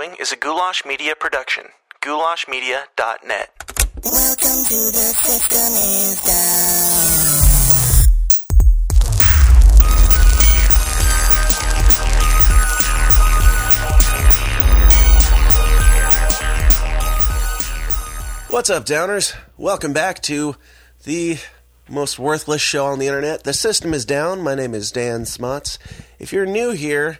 following is a Goulash Media production. GoulashMedia.net. Welcome to the system is down. What's up, Downers? Welcome back to the most worthless show on the internet. The system is down. My name is Dan Smots. If you're new here,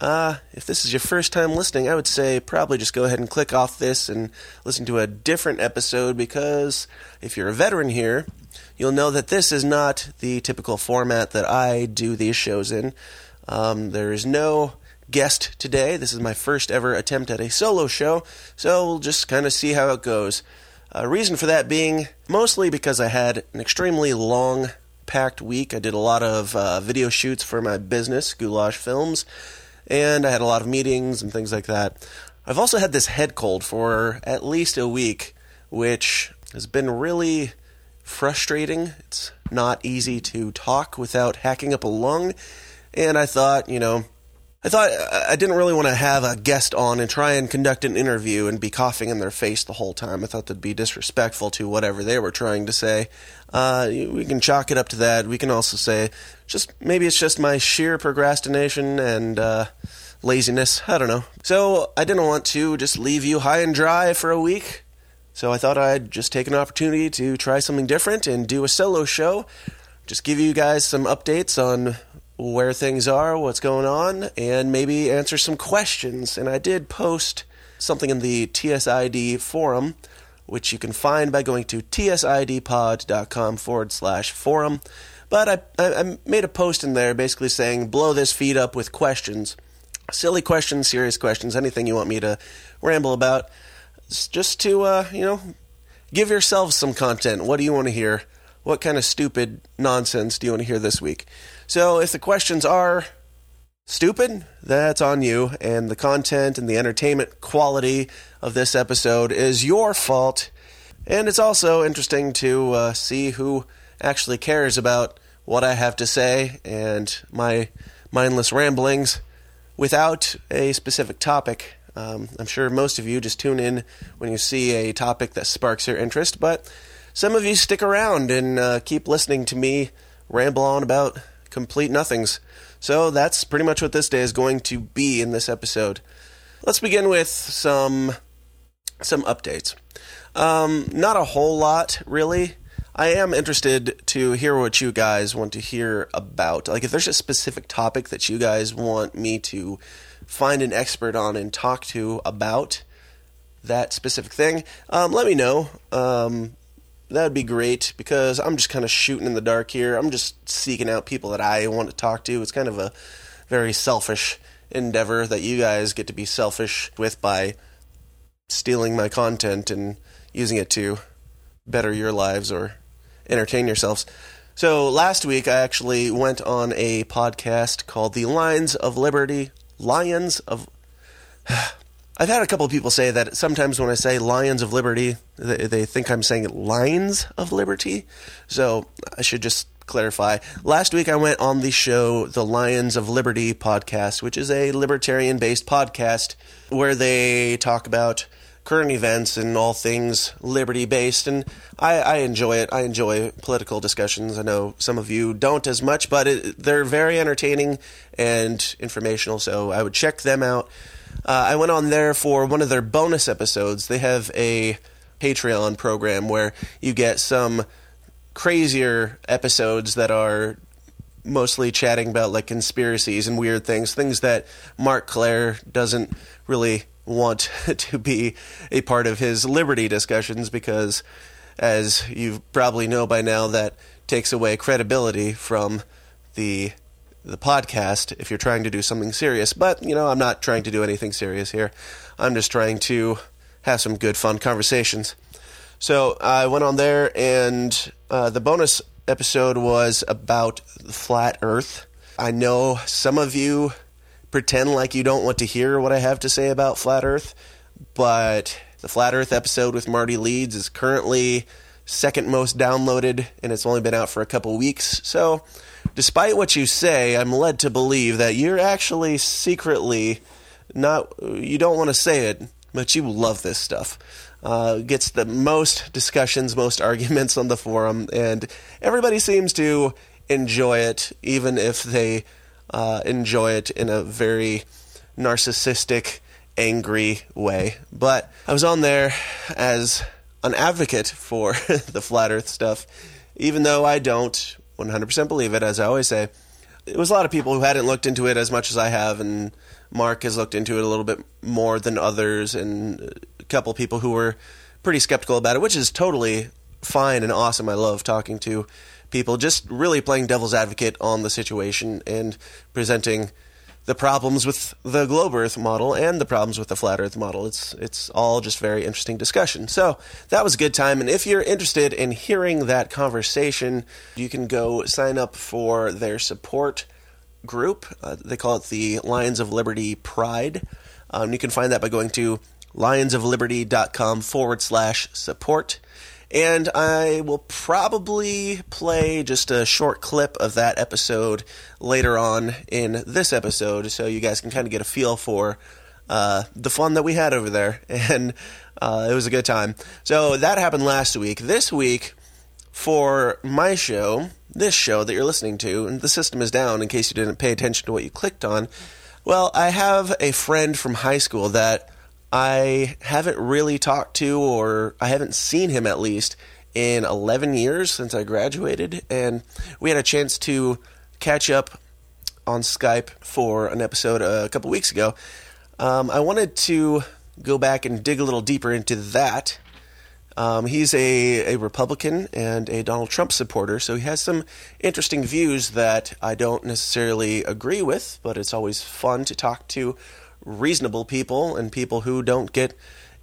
uh, if this is your first time listening, I would say probably just go ahead and click off this and listen to a different episode because if you're a veteran here, you'll know that this is not the typical format that I do these shows in. Um, there is no guest today. This is my first ever attempt at a solo show, so we'll just kind of see how it goes. Uh, reason for that being mostly because I had an extremely long, packed week. I did a lot of uh, video shoots for my business, Goulash Films, and I had a lot of meetings and things like that. I've also had this head cold for at least a week, which has been really frustrating. It's not easy to talk without hacking up a lung, and I thought, you know, I thought I didn't really want to have a guest on and try and conduct an interview and be coughing in their face the whole time. I thought that'd be disrespectful to whatever they were trying to say. Uh, we can chalk it up to that. We can also say just maybe it's just my sheer procrastination and uh, laziness. I don't know. So I didn't want to just leave you high and dry for a week. So I thought I'd just take an opportunity to try something different and do a solo show. Just give you guys some updates on where things are, what's going on, and maybe answer some questions. And I did post something in the TSID forum, which you can find by going to tsidpod.com forward slash forum. But I, I, made a post in there basically saying, blow this feed up with questions. Silly questions, serious questions, anything you want me to ramble about. Just to, uh, you know, give yourselves some content. What do you want to hear? What kind of stupid nonsense do you want to hear this week? So if the questions are stupid, that's on you, and the content and the entertainment quality of this episode is your fault. And it's also interesting to uh, see who actually cares about what I have to say and my mindless ramblings without a specific topic. Um, I'm sure most of you just tune in when you see a topic that sparks your interest, but some of you stick around and uh, keep listening to me ramble on about complete nothings. So that's pretty much what this day is going to be in this episode. Let's begin with some some updates. Um, not a whole lot, really. I am interested to hear what you guys want to hear about. Like, if there's a specific topic that you guys want me to find an expert on and talk to about that specific thing, um, let me know. Um, that'd be great because I'm just kind of shooting in the dark here. I'm just seeking out people that I want to talk to. It's kind of a very selfish endeavor that you guys get to be selfish with by stealing my content and using it to better your lives or entertain yourselves. So last week I actually went on a podcast called The Lions of Liberty. Lions of I've had a couple of people say that sometimes when I say Lions of Liberty, they, they think I'm saying Lines of Liberty. So I should just clarify. Last week I went on the show, the Lions of Liberty podcast, which is a libertarian based podcast where they talk about current events and all things liberty based. And I, I, enjoy it. I enjoy political discussions. I know some of you don't as much, but it, they're very entertaining and informational. So I would check them out. Uh, I went on there for one of their bonus episodes. They have a Patreon program where you get some crazier episodes that are mostly chatting about like conspiracies and weird things, things that Marc Clair doesn't really want to be a part of his liberty discussions because, as you probably know by now, that takes away credibility from the the podcast if you're trying to do something serious. But, you know, I'm not trying to do anything serious here. I'm just trying to have some good, fun conversations. So I went on there, and uh, the bonus episode was about the flat Earth. I know some of you pretend like you don't want to hear what I have to say about flat Earth, but the flat Earth episode with Marty Leeds is currently second most downloaded, and it's only been out for a couple weeks. So, despite what you say, I'm led to believe that you're actually secretly not you don't want to say it, but you love this stuff. Uh, gets the most discussions, most arguments on the forum, and everybody seems to enjoy it, even if they uh, enjoy it in a very narcissistic, angry way. But I was on there as an advocate for the flat Earth stuff, even though I don't 100% believe it, as I always say. It was a lot of people who hadn't looked into it as much as I have, and Marc has looked into it a little bit more than others, and a couple people who were pretty skeptical about it, which is totally fine and awesome. I love talking to people, just really playing devil's advocate on the situation and presenting the problems with the globe Earth model and the problems with the flat Earth model. It's it's all just very interesting discussion. So that was a good time. And if you're interested in hearing that conversation, you can go sign up for their support group. Uh, they call it the Lions of Liberty Pride. Um, you can find that by going to lionsofliberty.com forward slash support. And I will probably play just a short clip of that episode later on in this episode so you guys can kind of get a feel for uh, the fun that we had over there. And uh, it was a good time. So that happened last week. This week, for my show, this show that you're listening to, and the system is down in case you didn't pay attention to what you clicked on. Well, I have a friend from high school that I haven't really talked to, or I haven't seen him at least in 11 years since I graduated. And we had a chance to catch up on Skype for an episode a couple weeks ago. Um, I wanted to go back and dig a little deeper into that. Um, he's a, a Republican and a Donald Trump supporter, so he has some interesting views that I don't necessarily agree with, but it's always fun to talk to reasonable people and people who don't get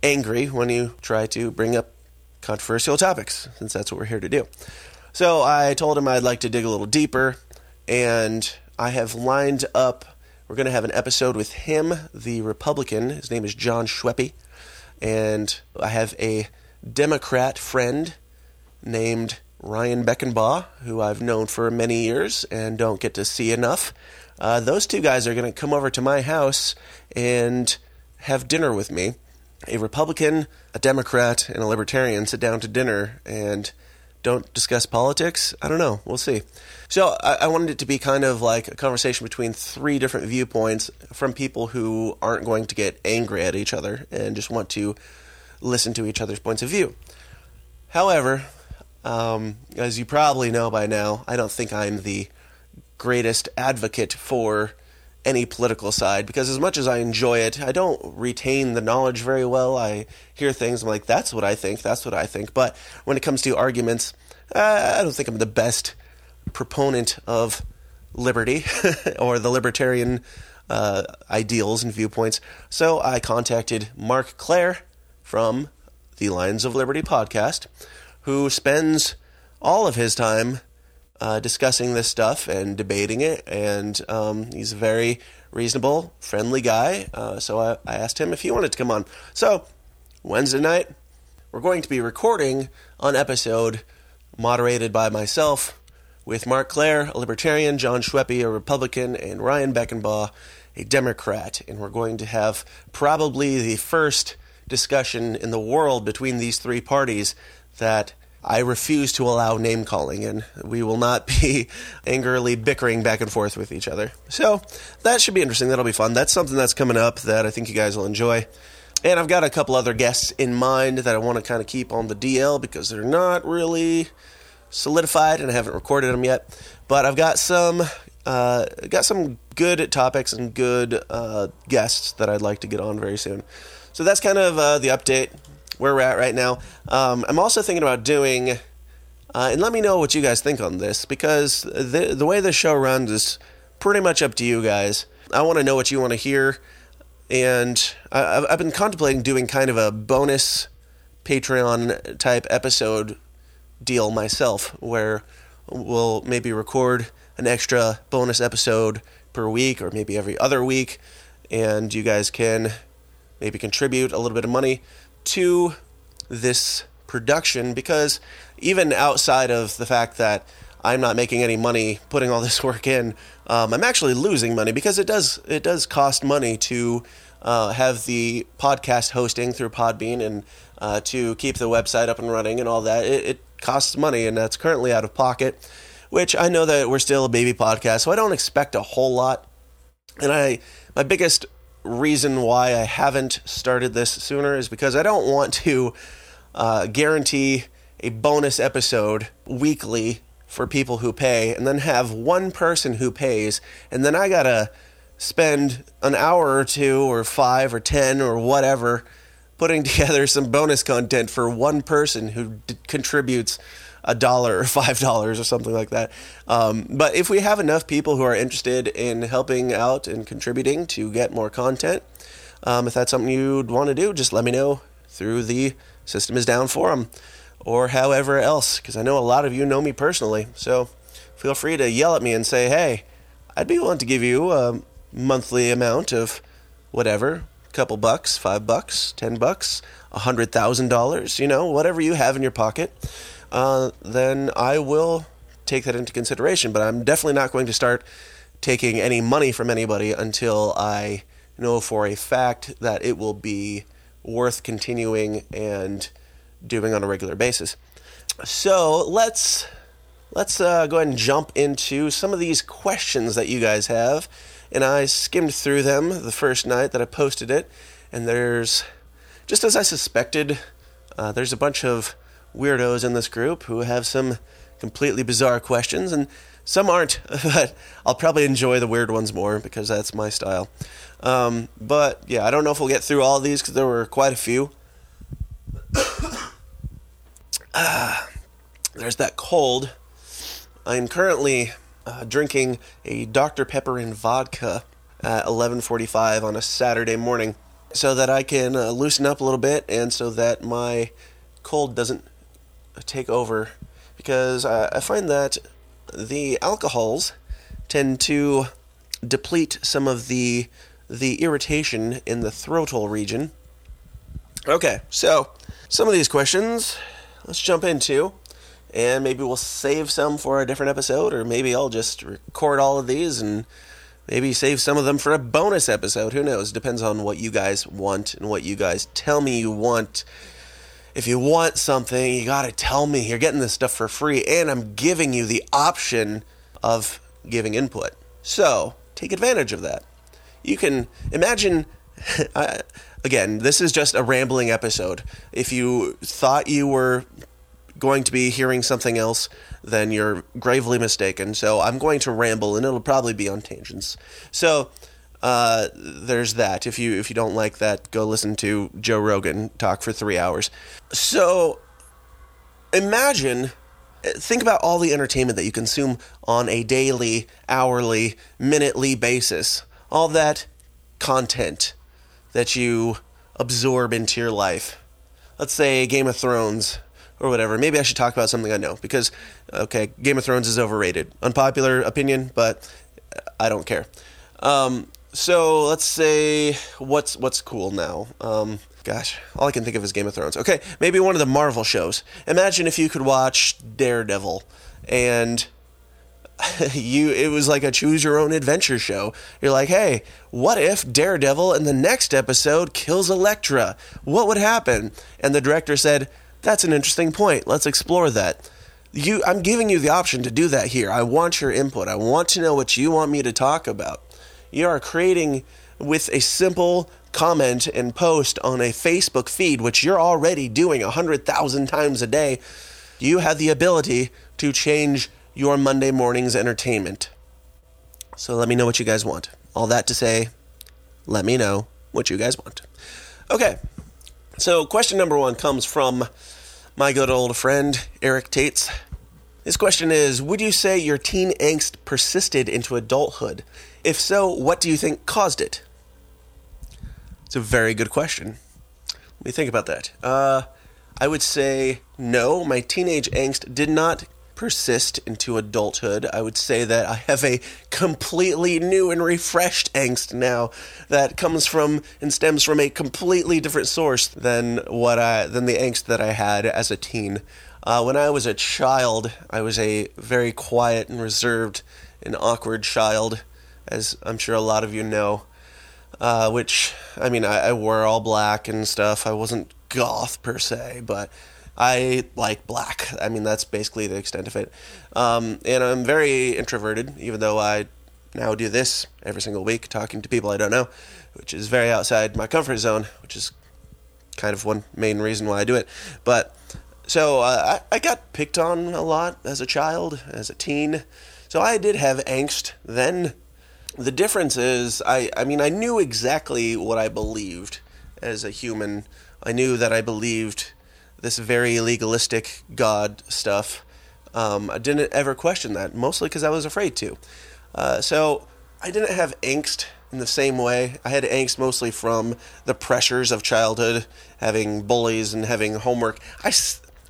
angry when you try to bring up controversial topics, since that's what we're here to do. So I told him I'd like to dig a little deeper, and I have lined up. We're going to have an episode with him, the Republican. His name is John Schweppe. And I have a Democrat friend named Ryan Beckenbaugh, who I've known for many years and don't get to see enough. Uh, those two guys are going to come over to my house and have dinner with me. A Republican, a Democrat, and a Libertarian sit down to dinner and don't discuss politics. I don't know. We'll see. So I, I wanted it to be kind of like a conversation between three different viewpoints from people who aren't going to get angry at each other and just want to listen to each other's points of view. However, um, as you probably know by now, I don't think I'm the greatest advocate for any political side because as much as I enjoy it, I don't retain the knowledge very well. I hear things, I'm like, that's what I think, that's what I think. But when it comes to arguments, uh, I don't think I'm the best proponent of liberty or the libertarian uh, ideals and viewpoints. So I contacted Marc Clair from the Lions of Liberty podcast, who spends all of his time uh, discussing this stuff and debating it. And um, he's a very reasonable, friendly guy. Uh, so I, I asked him if he wanted to come on. So Wednesday night, we're going to be recording an episode moderated by myself with Marc Clair, a libertarian, John Schweppe, a Republican, and Ryan Beckenbaugh, a Democrat. And we're going to have probably the first discussion in the world between these three parties that I refuse to allow name calling, and we will not be angrily bickering back and forth with each other. So that should be interesting. That'll be fun. That's something that's coming up that I think you guys will enjoy. And I've got a couple other guests in mind that I want to kind of keep on the DL because they're not really solidified and I haven't recorded them yet. But I've got some uh, got some good topics and good uh, guests that I'd like to get on very soon. So that's kind of uh, the update where we're at right now. Um, I'm also thinking about doing, uh, and let me know what you guys think on this because the the way the show runs is pretty much up to you guys. I want to know what you want to hear, and I, I've been contemplating doing kind of a bonus Patreon type episode deal myself, where we'll maybe record an extra bonus episode per week or maybe every other week, and you guys can maybe contribute a little bit of money to this production because even outside of the fact that I'm not making any money putting all this work in, um, I'm actually losing money because it does it does cost money to uh, have the podcast hosting through Podbean and uh, to keep the website up and running and all that. It, it costs money, and that's currently out of pocket. Which I know that we're still a baby podcast, so I don't expect a whole lot. And I, my biggest reason why I haven't started this sooner is because I don't want to uh, guarantee a bonus episode weekly for people who pay, and then have one person who pays, and then I gotta spend an hour or two, or five, or ten, or whatever, putting together some bonus content for one person who d- contributes a dollar or five dollars or something like that. Um, but if we have enough people who are interested in helping out and contributing to get more content, um, if that's something you'd want to do, just let me know through the System is Down forum or however else, because I know a lot of you know me personally. So feel free to yell at me and say, hey, I'd be willing to give you a monthly amount of whatever, couple bucks, five bucks, ten bucks, a hundred thousand dollars, you know, whatever you have in your pocket, uh, then I will take that into consideration. But I'm definitely not going to start taking any money from anybody until I know for a fact that it will be worth continuing and doing on a regular basis. So let's let's uh, go ahead and jump into some of these questions that you guys have. And I skimmed through them the first night that I posted it, and there's just as I suspected, uh, there's a bunch of weirdos in this group who have some completely bizarre questions, and some aren't. But I'll probably enjoy the weird ones more because that's my style. Um, but yeah, I don't know if we'll get through all these because there were quite a few. Ah, there's that cold. I'm currently uh, drinking a Dr. Pepper and vodka at 11:45 on a Saturday morning, so that I can uh, loosen up a little bit and so that my cold doesn't take over. Because uh, I find that the alcohols tend to deplete some of the the irritation in the throatal region. Okay, so some of these questions let's jump into. And maybe we'll save some for a different episode, or maybe I'll just record all of these and maybe save some of them for a bonus episode. Who knows? Depends on what you guys want and what you guys tell me you want. If you want something, you gotta tell me. You're getting this stuff for free, and I'm giving you the option of giving input. So take advantage of that. You can imagine. again, this is just a rambling episode. If you thought you were going to be hearing something else, then you're gravely mistaken. So I'm going to ramble, and it'll probably be on tangents. So uh, there's that. If you if you don't like that, go listen to Joe Rogan talk for three hours. So imagine. Think about all the entertainment that you consume on a daily, hourly, minutely basis. All that content that you absorb into your life. Let's say Game of Thrones or whatever. Maybe I should talk about something I know because, okay, Game of Thrones is overrated. Unpopular opinion, but I don't care. Um, so let's say what's what's cool now. Um, gosh, all I can think of is Game of Thrones. Okay, maybe one of the Marvel shows. Imagine if you could watch Daredevil and you it was like a choose your own adventure show. You're like, "Hey, what if Daredevil in the next episode kills Elektra? What would happen?" And the director said, "That's an interesting point. Let's explore that." You I'm giving you the option to do that here. I want your input. I want to know what you want me to talk about. You are creating with a simple comment and post on a Facebook feed, which you're already doing 100,000 times a day. You have the ability to change your Monday morning's entertainment. So let me know what you guys want. All that to say, let me know what you guys want. Okay, so question number one comes from my good old friend, Eric Tates. His question is Would you say your teen angst persisted into adulthood? If so, what do you think caused it? It's a very good question. Let me think about that. Uh, I would say no, my teenage angst did not persist into adulthood. I would say that I have a completely new and refreshed angst now that comes from and stems from a completely different source than what I than the angst that I had as a teen. Uh, when I was a child, I was a very quiet and reserved and awkward child, as I'm sure a lot of you know. uh, which I mean, I, I wore all black and stuff. I wasn't goth per se, but I like black. I mean, that's basically the extent of it. Um, and I'm very introverted, even though I now do this every single week, talking to people I don't know, which is very outside my comfort zone, which is kind of one main reason why I do it. But so uh, I, I got picked on a lot as a child, as a teen. So I did have angst then. The difference is, I, I mean, I knew exactly what I believed as a human. I knew that I believed this very legalistic God stuff. Um, I didn't ever question that, mostly because I was afraid to. Uh, so I didn't have angst in the same way. I had angst mostly from the pressures of childhood, having bullies and having homework. I,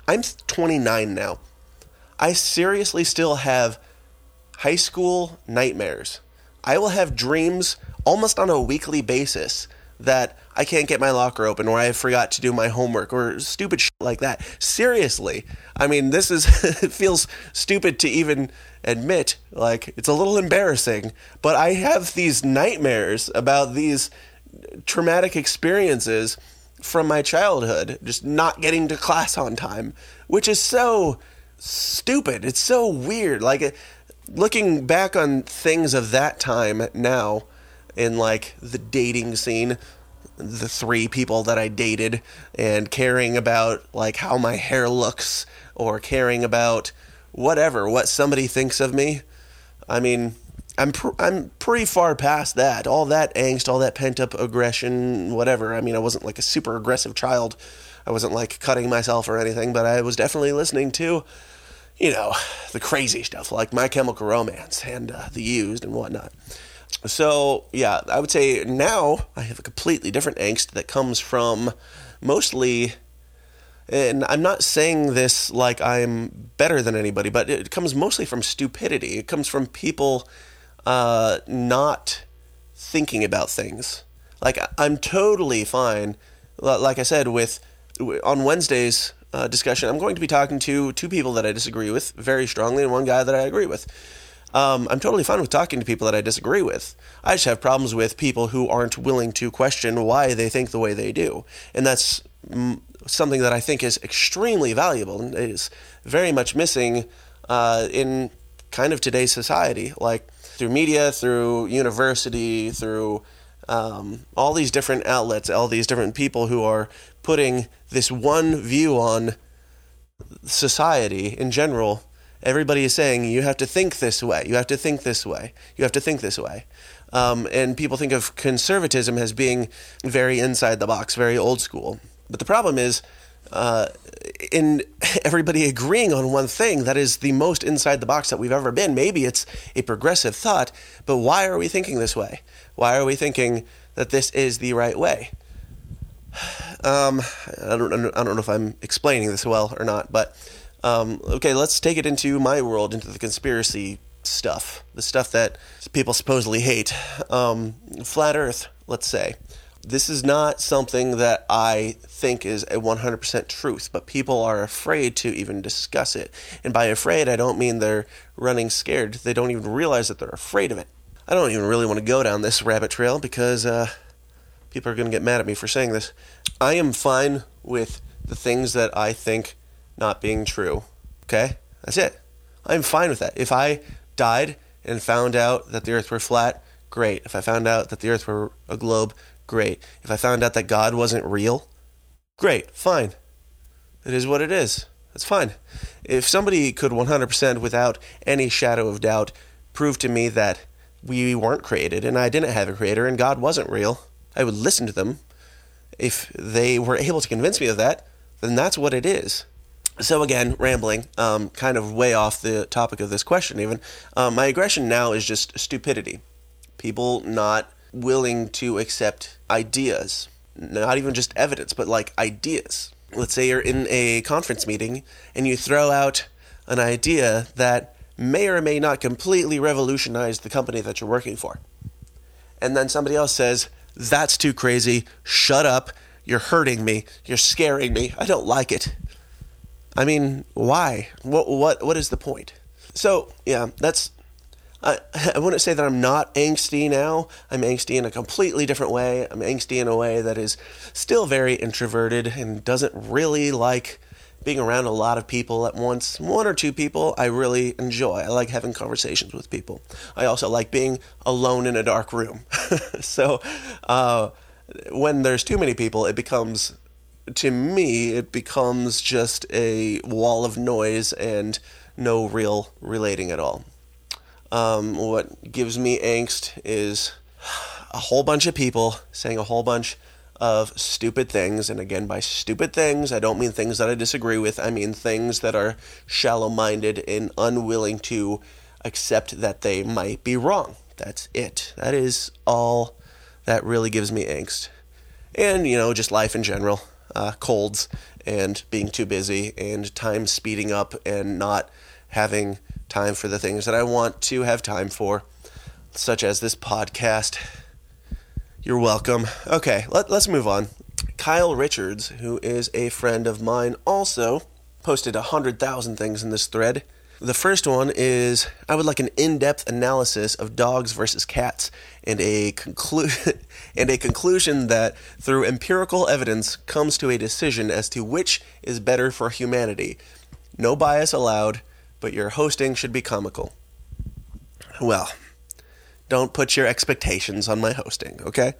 I'm 29 now. I seriously still have high school nightmares. I will have dreams almost on a weekly basis that I can't get my locker open or I forgot to do my homework or stupid shit like that. Seriously. I mean, this is it feels stupid to even admit. Like it's a little embarrassing, but I have these nightmares about these traumatic experiences from my childhood, just not getting to class on time, which is so stupid. It's so weird. Like looking back on things of that time now in like the dating scene, the three people that I dated and caring about like how my hair looks or caring about whatever what somebody thinks of me. I mean, I'm pr- I'm pretty far past that. All that angst, all that pent up aggression, whatever. I mean, I wasn't like a super aggressive child. I wasn't like cutting myself or anything, but I was definitely listening to, you know, the crazy stuff like My Chemical Romance and uh, The Used and whatnot. So yeah, I would say now I have a completely different angst that comes from mostly and I'm not saying this like I'm better than anybody, but it comes mostly from stupidity. It comes from people uh, not thinking about things. Like I'm totally fine. Like I said, with on Wednesday's uh, discussion, I'm going to be talking to two people that I disagree with very strongly, and one guy that I agree with. Um, I'm totally fine with talking to people that I disagree with. I just have problems with people who aren't willing to question why they think the way they do, and that's mm, something that I think is extremely valuable and is very much missing uh, in kind of today's society, like through media, through university, through um, all these different outlets, all these different people who are putting this one view on society in general. Everybody is saying you have to think this way, you have to think this way, you have to think this way. Um, and people think of conservatism as being very inside the box, very old school. But the problem is, uh, in everybody agreeing on one thing that is the most inside the box that we've ever been. Maybe it's a progressive thought, but why are we thinking this way? Why are we thinking that this is the right way? Um, I don't, I don't know if I'm explaining this well or not, but um, okay, let's take it into my world, into the conspiracy stuff, the stuff that people supposedly hate. Um, flat Earth, let's say this is not something that I think is a 100% truth, but people are afraid to even discuss it. And by afraid, I don't mean they're running scared. They don't even realize that they're afraid of it. I don't even really want to go down this rabbit trail because uh, people are going to get mad at me for saying this. I am fine with the things that I think not being true. Okay? That's it. I'm fine with that. If I died and found out that the earth were flat, great. If I found out that the earth were a globe, great. If I found out that God wasn't real, great, fine. It is what it is. That's fine. If somebody could 100% without any shadow of doubt prove to me that we weren't created and I didn't have a creator and God wasn't real, I would listen to them. If they were able to convince me of that, then that's what it is. So again, rambling, um, kind of way off the topic of this question. Even um, my aggression now is just stupidity. People not willing to accept ideas, not even just evidence, but like ideas. Let's say you're in a conference meeting and you throw out an idea that may or may not completely revolutionize the company that you're working for. And then somebody else says, That's too crazy. Shut up. You're hurting me. You're scaring me. I don't like it. I mean, why? What what what is the point? So, yeah, that's I, I wouldn't say that I'm not angsty now. I'm angsty in a completely different way. I'm angsty in a way that is still very introverted and doesn't really like being around a lot of people at once. One or two people I really enjoy. I like having conversations with people. I also like being alone in a dark room. so uh, when there's too many people, it becomes, to me, it becomes just a wall of noise and no real relating at all. Um, what gives me angst is a whole bunch of people saying a whole bunch of stupid things. And again, by stupid things, I don't mean things that I disagree with. I mean things that are shallow minded and unwilling to accept that they might be wrong. That's it. That is all that really gives me angst. And, you know, just life in general uh, colds and being too busy and time speeding up and not having time for the things that I want to have time for, such as this podcast. You're welcome. Okay, let, let's move on. Kyle Richards, who is a friend of mine, also posted 100,000 things in this thread. The first one is I would like an in-depth analysis of dogs versus cats and a conclu- and a conclusion that through empirical evidence comes to a decision as to which is better for humanity. No bias allowed, but your hosting should be comical. Well, don't put your expectations on my hosting, okay?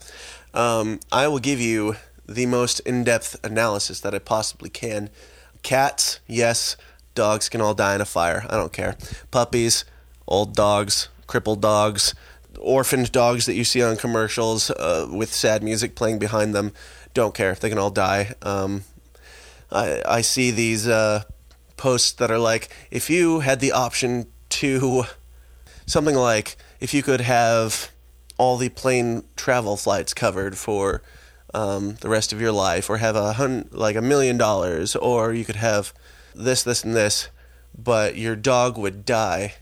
Um, I will give you the most in depth analysis that I possibly can. Cats, yes. Dogs can all die in a fire. I don't care. Puppies, old dogs, crippled dogs, orphaned dogs that you see on commercials uh, with sad music playing behind them. Don't care. They can all die. Um, I, I see these uh, posts that are like, if you had the option to something like if you could have all the plane travel flights covered for um, the rest of your life, or have a like a million dollars, or you could have this, this, and this, but your dog would die.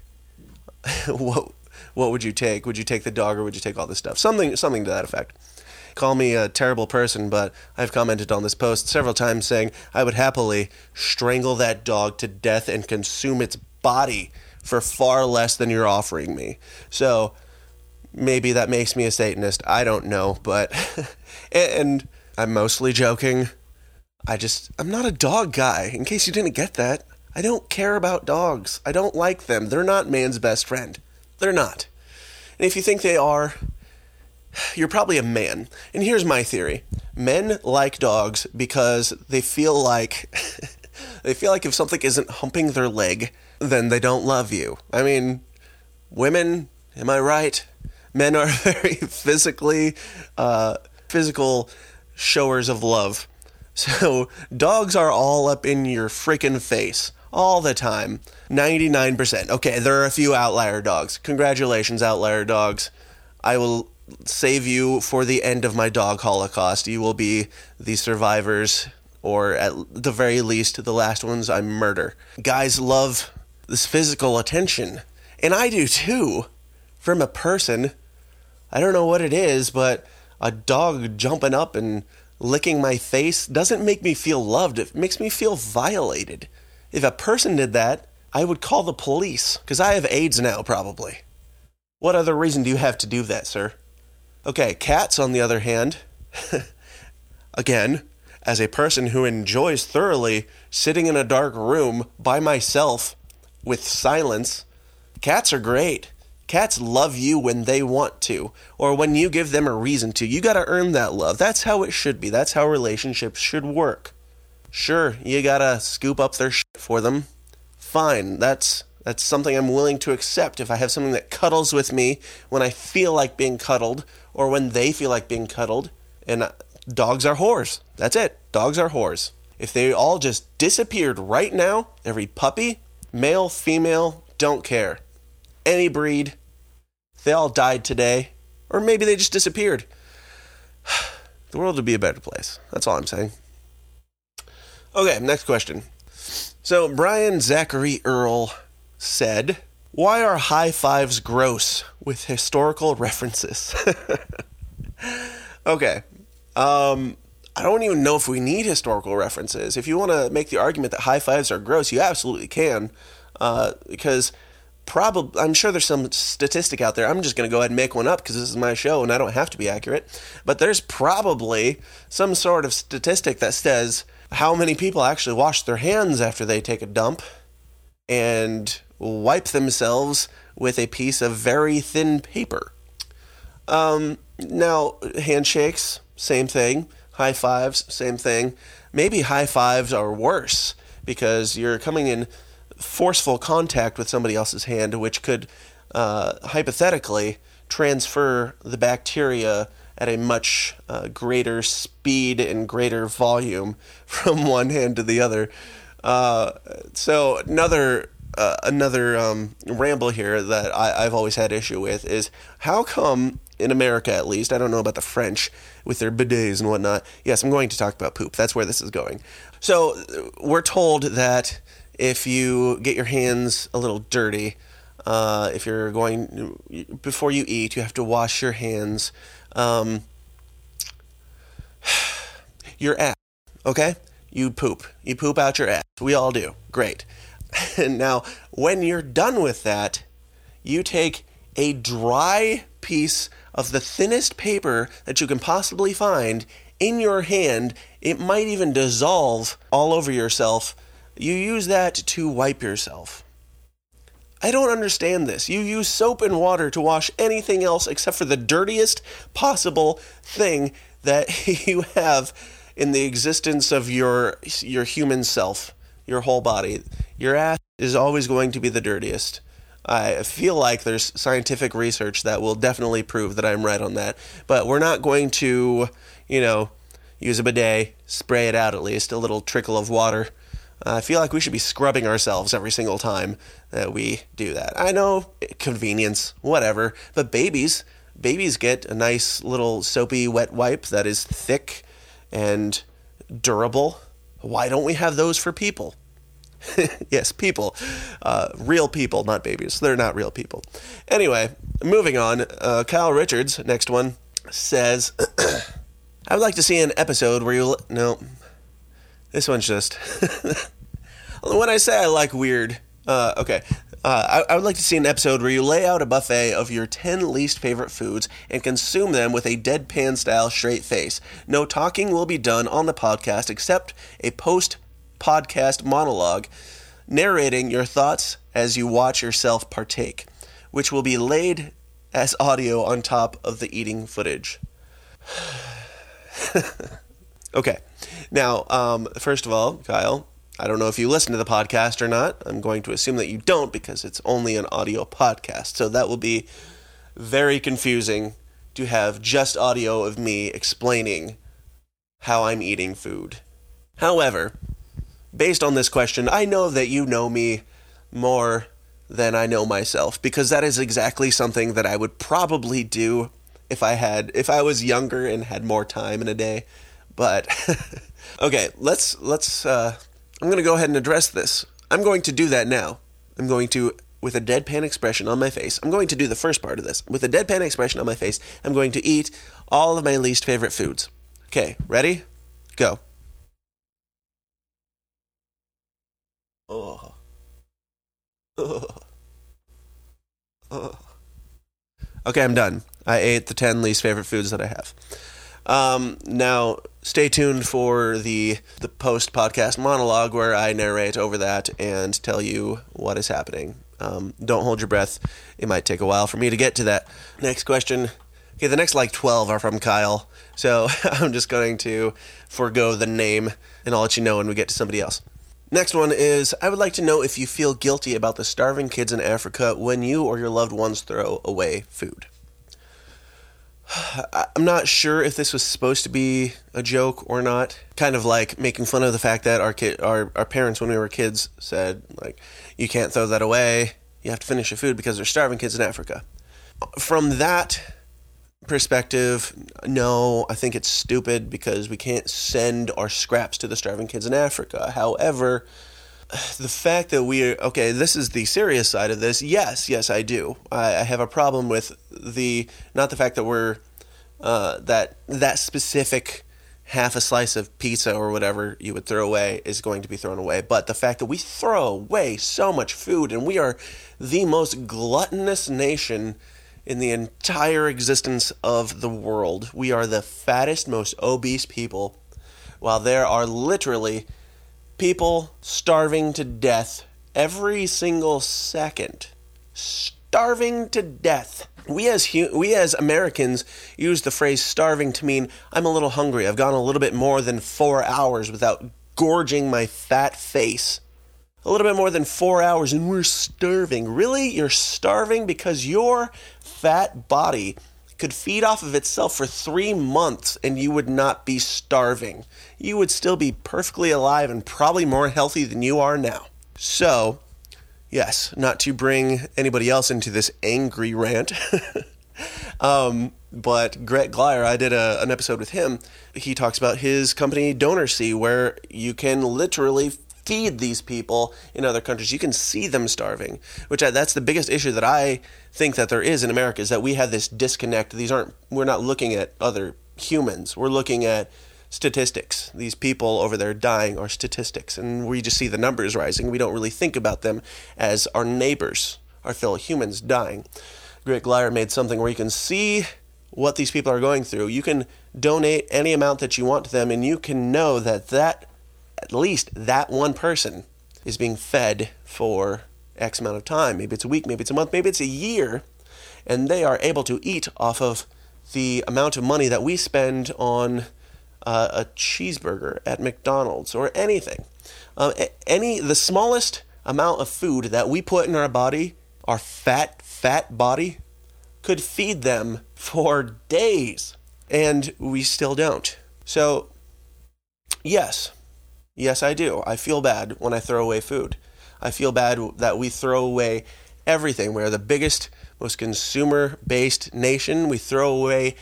what what would you take? Would you take the dog, or would you take all this stuff? Something something to that effect. Call me a terrible person, but I've commented on this post several times saying I would happily strangle that dog to death and consume its body for far less than you're offering me. So maybe that makes me a Satanist. I don't know, but and I'm mostly joking. I just I'm not a dog guy. In case you didn't get that, I don't care about dogs. I don't like them. They're not man's best friend. They're not. And if you think they are, you're probably a man. And here's my theory. Men like dogs because they feel like they feel like if something isn't humping their leg, then they don't love you. I mean, women, am I right? Men are very physically uh, physical showers of love. So dogs are all up in your freaking face all the time. 99%. Okay, there are a few outlier dogs. Congratulations, outlier dogs. I will save you for the end of my dog holocaust. You will be the survivors, or at the very least, the last ones I murder. Guys love this physical attention, and I do too, from a person. I don't know what it is, but a dog jumping up and licking my face doesn't make me feel loved. It makes me feel violated. If a person did that, I would call the police, because I have AIDS now, probably. What other reason do you have to do that, sir? Okay, cats, on the other hand, again, as a person who enjoys thoroughly sitting in a dark room by myself with silence, cats are great. Cats love you when they want to, or when you give them a reason to. You gotta earn that love. That's how it should be. That's how relationships should work. Sure, you gotta scoop up their shit for them. Fine, that's that's something I'm willing to accept if I have something that cuddles with me when I feel like being cuddled or when they feel like being cuddled. And uh, dogs are whores. That's it. Dogs are whores. If they all just disappeared right now, every puppy, male, female, don't care. Any breed, they all died today, or maybe they just disappeared. The world would be a better place. That's all I'm saying. Okay, next question. So, Brian Zachary Earl said, Why are high fives gross with historical references? okay. Um, I don't even know if we need historical references. If you want to make the argument that high fives are gross, you absolutely can. Uh, because probably I'm sure there's some statistic out there. I'm just going to go ahead and make one up because this is my show and I don't have to be accurate. But there's probably some sort of statistic that says how many people actually wash their hands after they take a dump and wipe themselves with a piece of very thin paper. Um, now, handshakes, same thing. High fives, same thing. Maybe high fives are worse because you're coming in forceful contact with somebody else's hand, which could uh, hypothetically transfer the bacteria at a much uh, greater speed and greater volume from one hand to the other. Uh, so another uh, another um, ramble here that I, I've always had issue with is how come in America at least I don't know about the French with their bidets and whatnot. Yes, I'm going to talk about poop. That's where this is going. So we're told that if you get your hands a little dirty, uh, if you're going before you eat, you have to wash your hands. Um, your ass, okay? You poop. You poop out your ass. We all do. Great. And now, when you're done with that, you take a dry piece of the thinnest paper that you can possibly find in your hand. It might even dissolve all over yourself. You use that to wipe yourself. I don't understand this. You use soap and water to wash anything else except for the dirtiest possible thing that you have in the existence of your your human self, your whole body. Your ass is always going to be the dirtiest. I feel like there's scientific research that will definitely prove that I'm right on that. But we're not going to, you know, use a bidet, spray it out at least, a little trickle of water. I feel like we should be scrubbing ourselves every single time that we do that. I know, convenience, whatever, but babies, babies get a nice little soapy wet wipe that is thick and durable. Why don't we have those for people? yes, people. Uh, real people, not babies. They're not real people. Anyway, moving on. Uh, Kyle Richards, next one, says I would like to see an episode where you. No. This one's just. when I say I like weird. Uh, okay. Uh, I, I, would like to see an episode where you lay out a buffet of your 10 least favorite foods and consume them with a deadpan style straight face. No talking will be done on the podcast except a post podcast monologue narrating your thoughts as you watch yourself partake, which will be laid as audio on top of the eating footage. okay. Now, um, first of all, Kyle, I don't know if you listen to the podcast or not. I'm going to assume that you don't because it's only an audio podcast. So that will be very confusing to have just audio of me explaining how I'm eating food. However, based on this question, I know that you know me more than I know myself because that is exactly something that I would probably do if I had if I was younger and had more time in a day. But okay, let's let's uh I'm going to go ahead and address this. I'm going to do that now. I'm going to, with a deadpan expression on my face, I'm going to do the first part of this. With a deadpan expression on my face, I'm going to eat all of my least favorite foods. Okay, ready? Go. Oh. Oh. Okay, I'm done. I ate the 10 least favorite foods that I have. Um, now, stay tuned for the the post podcast monologue where I narrate over that and tell you what is happening. Um, don't hold your breath; it might take a while for me to get to that. Next question. Okay, the next like twelve are from Kyle, so I'm just going to forego the name, and I'll let you know when we get to somebody else. Next one is I would like to know if you feel guilty about the starving kids in Africa when you or your loved ones throw away food. I'm not sure if this was supposed to be a joke or not. Kind of like making fun of the fact that our our, our parents when we were kids said like, you can't throw that away. You have to finish your food because there's starving kids in Africa. From that perspective, no, I think it's stupid because we can't send our scraps to the starving kids in Africa. However, the fact that we are okay this is the serious side of this yes yes i do i, I have a problem with the not the fact that we're uh, that that specific half a slice of pizza or whatever you would throw away is going to be thrown away. But the fact that we throw away so much food and we are the most gluttonous nation in the entire existence of the world, we are the fattest, most obese people, while there are literally people starving to death every single second. Starving to death. We as hu- we as Americans use the phrase starving to mean I'm a little hungry. I've gone a little bit more than 4 hours without gorging my fat face. A little bit more than 4 hours and we're starving. Really? You're starving because your fat body could feed off of itself for 3 months and you would not be starving. You would still be perfectly alive and probably more healthy than you are now. So, yes, not to bring anybody else into this angry rant. um, but Gret Glyer, I did a, an episode with him. He talks about his company Donor DonorSee, where you can literally feed these people in other countries. You can see them starving, which I, that's the biggest issue that I think that there is in America is that we have this disconnect. These aren't we're not looking at other humans. We're looking at statistics. These people over there dying are statistics, and we just see the numbers rising. We don't really think about them as our neighbors, our fellow humans dying. Gret Glyer made something where you can see what these people are going through. You can donate any amount that you want to them, and you can know that that at least that one person is being fed for X amount of time. Maybe it's a week, maybe it's a month, maybe it's a year, and they are able to eat off of the amount of money that we spend on uh, a cheeseburger at McDonald's or anything. Um, any the smallest amount of food that we put in our body, our fat fat body, could feed them for days, and we still don't. So, yes, yes, I do. I feel bad when I throw away food. I feel bad that we throw away everything. We're the biggest, most consumer based nation. We throw away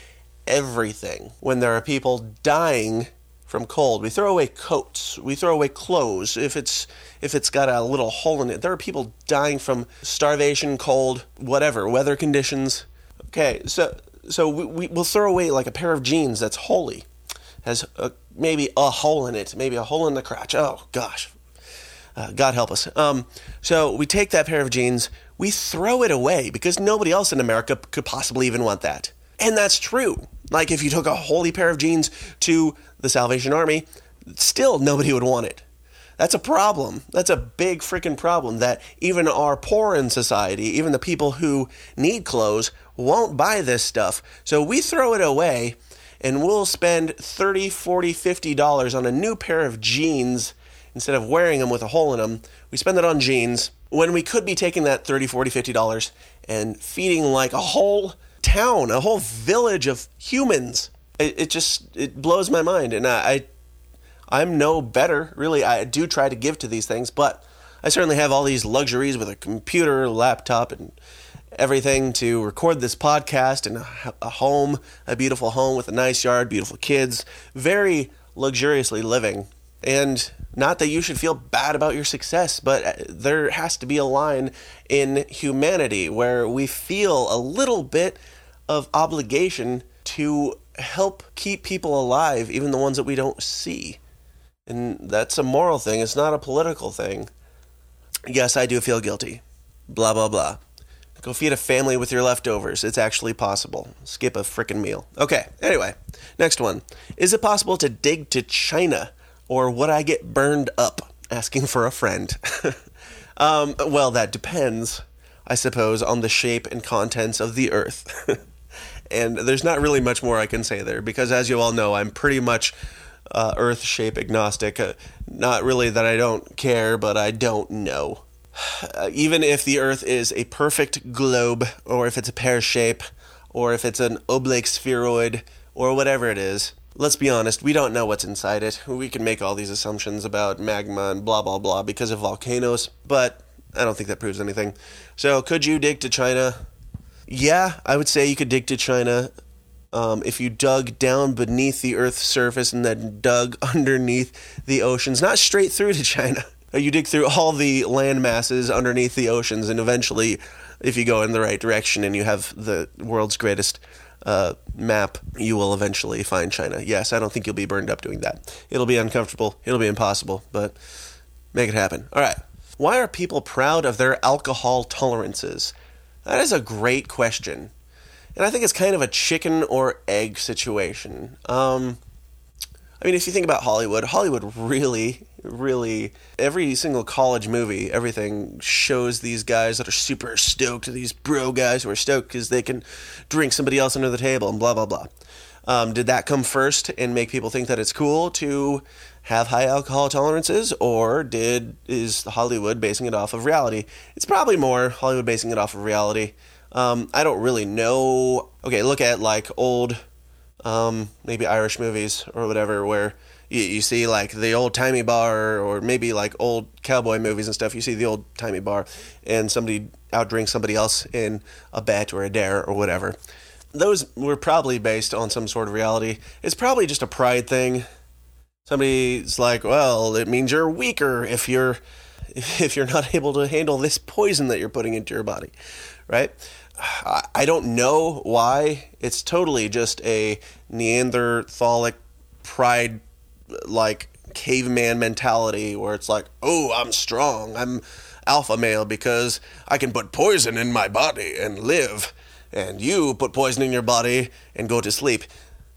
everything when there are people dying from cold. We throw away coats. We throw away clothes if it's if it's got a little hole in it. There are people dying from starvation, cold, whatever, weather conditions. Okay, so so we, we will throw away like a pair of jeans that's holy, has a, maybe a hole in it, maybe a hole in the crotch. Oh gosh, uh, God help us. Um, so we take that pair of jeans, we throw it away because nobody else in America could possibly even want that. And that's true. Like if you took a holy pair of jeans to the Salvation Army, still nobody would want it. That's a problem. That's a big freaking problem that even our poor in society, even the people who need clothes, won't buy this stuff. So we throw it away and we'll spend 30, 40, 50 dollars on a new pair of jeans instead of wearing them with a hole in them. We spend it on jeans when we could be taking that 30, 40, 50 dollars and feeding like a whole town, a whole village of humans. It, it just it blows my mind, and I, I I'm no better really. I do try to give to these things, but I certainly have all these luxuries with a computer, laptop, and everything to record this podcast in a, home, a beautiful home with a nice yard, beautiful kids, very luxuriously living. And not that you should feel bad about your success, but uh, there has to be a line in humanity where we feel a little bit of obligation to help keep people alive, even the ones that we don't see. And that's a moral thing, it's not a political thing. Yes, I do feel guilty. Blah, blah, blah. Go feed a family with your leftovers. It's actually possible. Skip a frickin' meal. Okay, anyway, next one. Is it possible to dig to China? Or would I get burned up? Asking for a friend. um, well, that depends, I suppose, on the shape and contents of the earth. and there's not really much more I can say there because, as you all know, I'm pretty much uh, earth shape agnostic. Uh, not really that I don't care, but I don't know. Even if the earth is a perfect globe, or if it's a pear shape, or if it's an oblate spheroid, or whatever it is, let's be honest, we don't know what's inside it. We can make all these assumptions about magma and blah, blah, blah because of volcanoes, but I don't think that proves anything. So, could you dig to China? Yeah, I would say you could dig to China um, if you dug down beneath the Earth's surface and then dug underneath the oceans, not straight through to China. You dig through all the land masses underneath the oceans, and eventually, if you go in the right direction and you have the world's greatest uh, map, you will eventually find China. Yes, I don't think you'll be burned up doing that. It'll be uncomfortable. It'll be impossible, but make it happen. All right. Why are people proud of their alcohol tolerances? That is a great question. And I think it's kind of a chicken or egg situation. Um, I mean, if you think about Hollywood, Hollywood really, really, every single college movie, everything shows these guys that are super stoked, these bro guys who are stoked because they can drink somebody else under the table and blah, blah, blah. Um, did that come first and make people think that it's cool to have high alcohol tolerances, or did is Hollywood basing it off of reality? It's probably more Hollywood basing it off of reality. Um, I don't really know. Okay, look at like old um, maybe Irish movies or whatever, where you, you see like the old timey bar, or maybe like old cowboy movies and stuff. You see the old timey bar, and somebody outdrinks somebody else in a bet or a dare or whatever. Those were probably based on some sort of reality. It's probably just a pride thing. Somebody's like, well, it means you're weaker if you're if you're not able to handle this poison that you're putting into your body, right? I don't know why. It's totally just a Neanderthalic pride, like caveman mentality where it's like, oh, I'm strong. I'm alpha male because I can put poison in my body and live. And you put poison in your body and go to sleep.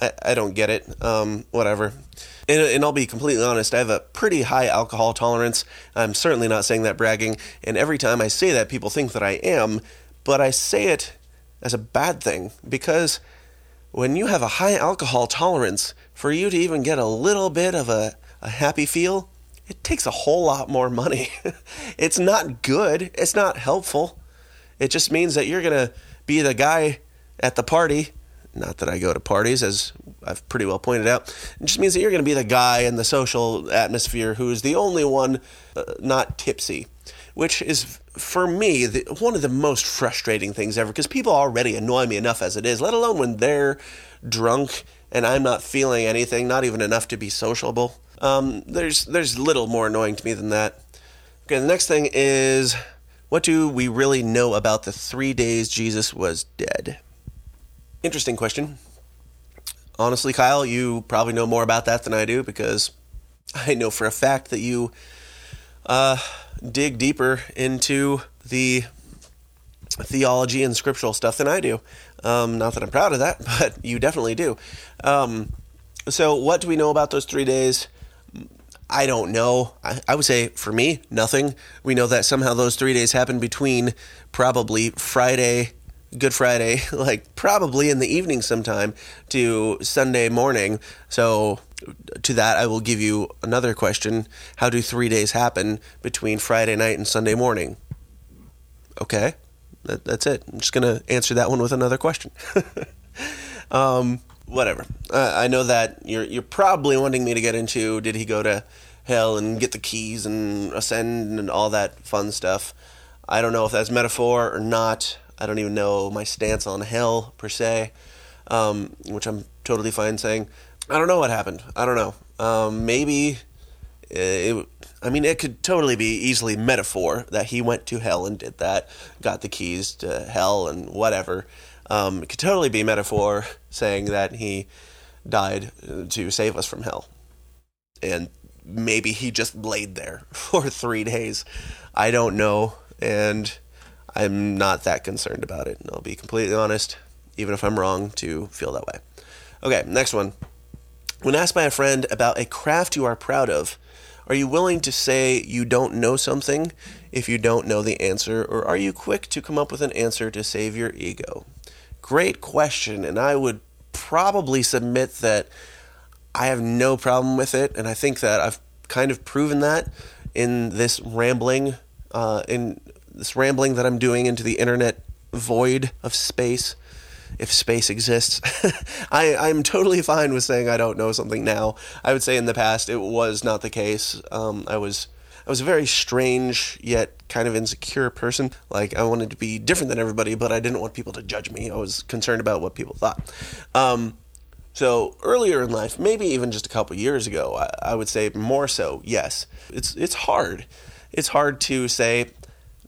I, I don't get it. Um, whatever. And, and I'll be completely honest, I have a pretty high alcohol tolerance. I'm certainly not saying that bragging. And every time I say that, people think that I am but I say it as a bad thing because when you have a high alcohol tolerance, for you to even get a little bit of a, a happy feel, it takes a whole lot more money. it's not good, it's not helpful. It just means that you're going to be the guy at the party. Not that I go to parties, as I've pretty well pointed out. It just means that you're going to be the guy in the social atmosphere who is the only one uh, not tipsy which is for me the, one of the most frustrating things ever because people already annoy me enough as it is, let alone when they're drunk and I'm not feeling anything, not even enough to be sociable. Um, there's there's little more annoying to me than that. Okay, the next thing is what do we really know about the three days Jesus was dead? Interesting question. Honestly, Kyle, you probably know more about that than I do because I know for a fact that you uh, dig deeper into the theology and scriptural stuff than I do. Um, not that I'm proud of that, but you definitely do. Um, so, what do we know about those three days? I don't know. I, I, would say for me, nothing. We know that somehow those three days happened between probably Friday, Good Friday, like probably in the evening sometime, to Sunday morning. So to that, I will give you another question. How do three days happen between Friday night and Sunday morning? Okay, that, that's it. I'm just going to answer that one with another question. um, whatever. Uh, I know that you're, you're probably wanting me to get into did he go to hell and get the keys and ascend and all that fun stuff. I don't know if that's metaphor or not. I don't even know my stance on hell per se, um, which I'm totally fine saying. I don't know what happened. I don't know. Um, maybe it, I mean, it could totally be easily metaphor that he went to hell and did that, got the keys to hell and whatever. Um, it could totally be metaphor saying that he died to save us from hell. And maybe he just laid there for three days. I don't know. And I'm not that concerned about it. And I'll be completely honest, even if I'm wrong to feel that way. Okay, next one. When asked by a friend about a craft you are proud of, are you willing to say you don't know something if you don't know the answer, or are you quick to come up with an answer to save your ego? Great question, and I would probably submit that I have no problem with it, and I think that I've kind of proven that in this rambling, uh, in this rambling that I'm doing into the internet void of space if space exists. I, I'm totally fine with saying I don't know something now. I would say in the past it was not the case. Um, I was I was a very strange yet kind of insecure person. Like I wanted to be different than everybody, but I didn't want people to judge me. I was concerned about what people thought. Um, so earlier in life, maybe even just a couple years ago, I, I would say more so. Yes, it's it's hard. It's hard to say,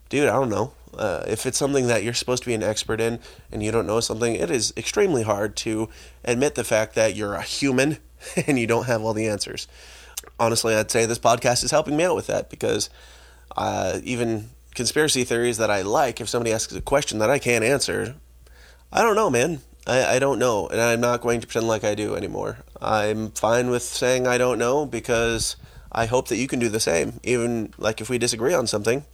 dude. I don't know. Uh, if it's something that you're supposed to be an expert in and you don't know something, it is extremely hard to admit the fact that you're a human and you don't have all the answers. Honestly, I'd say this podcast is helping me out with that because uh, even conspiracy theories that I like, if somebody asks a question that I can't answer, I don't know, man. I, I don't know, and I'm not going to pretend like I do anymore. I'm fine with saying I don't know because I hope that you can do the same. Even like if we disagree on something,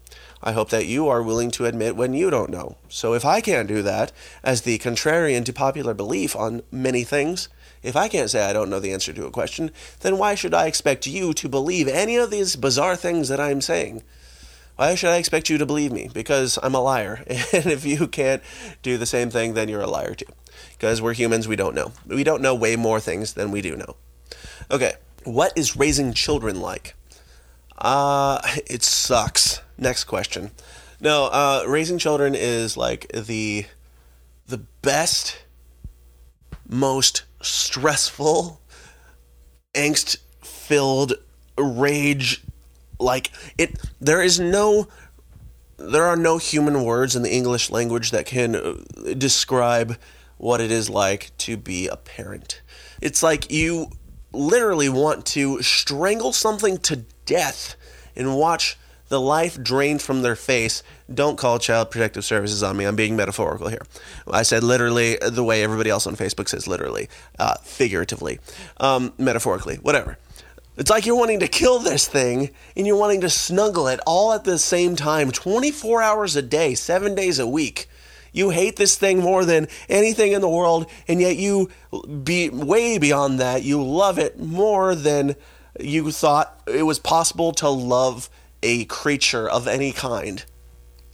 I hope that you are willing to admit when you don't know. So if I can't do that, as the contrarian to popular belief on many things, if I can't say I don't know the answer to a question, then why should I expect you to believe any of these bizarre things that I'm saying? Why should I expect you to believe me? Because I'm a liar. And if you can't do the same thing, then you're a liar too. Because we're humans, we don't know. We don't know way more things than we do know. Okay, what is raising children like? Uh, it sucks. Next question. No, uh, raising children is like the the best, most stressful, angst filled rage like it there is no there are no human words in the English language that can uh, describe what it is like to be a parent. It's like you literally want to strangle something to death and watch the life drained from their face. Don't call Child Protective Services on me. I'm being metaphorical here. I said literally the way everybody else on Facebook says literally, uh, figuratively, um, metaphorically, whatever. It's like you're wanting to kill this thing and you're wanting to snuggle it all at the same time, 24 hours a day, seven days a week. You hate this thing more than anything in the world, and yet you be way beyond that. You love it more than you thought it was possible to love a creature of any kind,